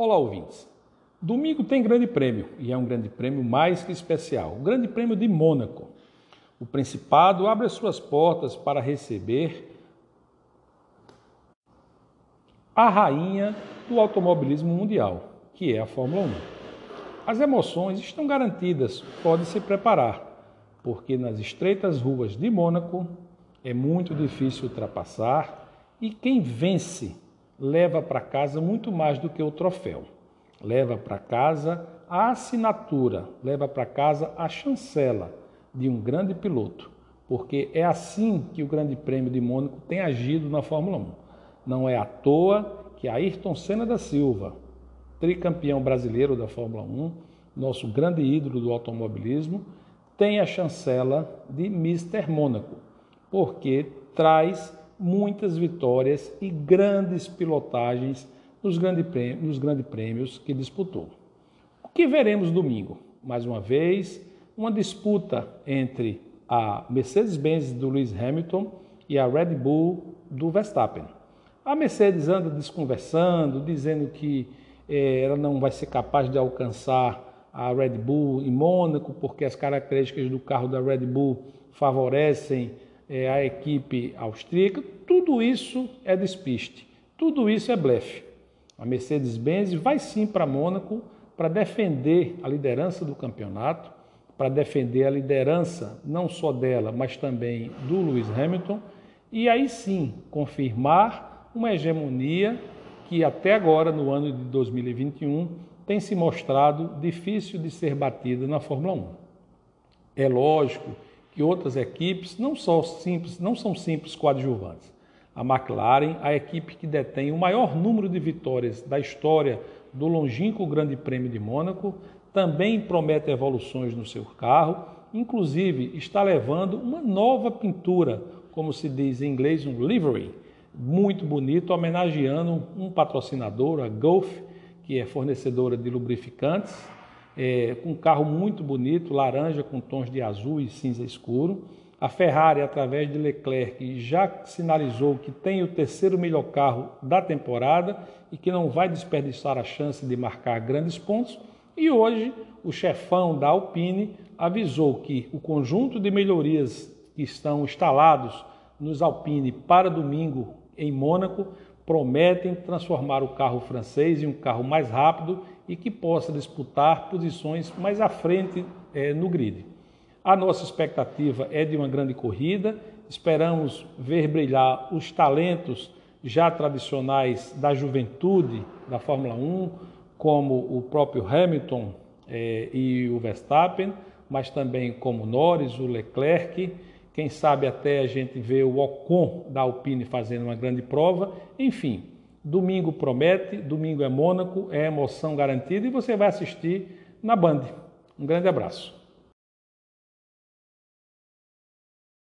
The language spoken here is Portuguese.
Olá, ouvintes. Domingo tem grande prêmio e é um grande prêmio mais que especial o Grande Prêmio de Mônaco. O Principado abre as suas portas para receber a rainha do automobilismo mundial, que é a Fórmula 1. As emoções estão garantidas, pode se preparar, porque nas estreitas ruas de Mônaco é muito difícil ultrapassar e quem vence leva para casa muito mais do que o troféu. Leva para casa a assinatura, leva para casa a chancela de um grande piloto, porque é assim que o Grande Prêmio de Mônaco tem agido na Fórmula 1. Não é à toa que Ayrton Senna da Silva, tricampeão brasileiro da Fórmula 1, nosso grande ídolo do automobilismo, tem a chancela de Mr. Mônaco, porque traz muitas vitórias e grandes pilotagens nos, grande nos grandes prêmios que disputou. O que veremos domingo? Mais uma vez, uma disputa entre a Mercedes-Benz do Lewis Hamilton e a Red Bull do Verstappen. A Mercedes anda desconversando, dizendo que eh, ela não vai ser capaz de alcançar a Red Bull em Mônaco, porque as características do carro da Red Bull favorecem é, a equipe austríaca, tudo isso é despiste, tudo isso é blefe. A Mercedes-Benz vai sim para Mônaco para defender a liderança do campeonato, para defender a liderança não só dela, mas também do Lewis Hamilton, e aí sim confirmar uma hegemonia que até agora, no ano de 2021, tem se mostrado difícil de ser batida na Fórmula 1. É lógico que outras equipes não são simples, não são simples coadjuvantes. A McLaren, a equipe que detém o maior número de vitórias da história do longínquo Grande Prêmio de Mônaco, também promete evoluções no seu carro, inclusive está levando uma nova pintura, como se diz em inglês, um livery, muito bonito, homenageando um patrocinador, a Gulf, que é fornecedora de lubrificantes, é, com um carro muito bonito, laranja com tons de azul e cinza escuro. A Ferrari, através de Leclerc, já sinalizou que tem o terceiro melhor carro da temporada e que não vai desperdiçar a chance de marcar grandes pontos. E hoje, o chefão da Alpine avisou que o conjunto de melhorias que estão instalados nos Alpine para domingo em Mônaco prometem transformar o carro francês em um carro mais rápido e que possa disputar posições mais à frente é, no grid. A nossa expectativa é de uma grande corrida, esperamos ver brilhar os talentos já tradicionais da juventude da Fórmula 1, como o próprio Hamilton é, e o Verstappen, mas também como Norris, o Leclerc quem sabe até a gente vê o Ocon da Alpine fazendo uma grande prova. Enfim, domingo promete, domingo é Mônaco, é emoção garantida e você vai assistir na Band. Um grande abraço.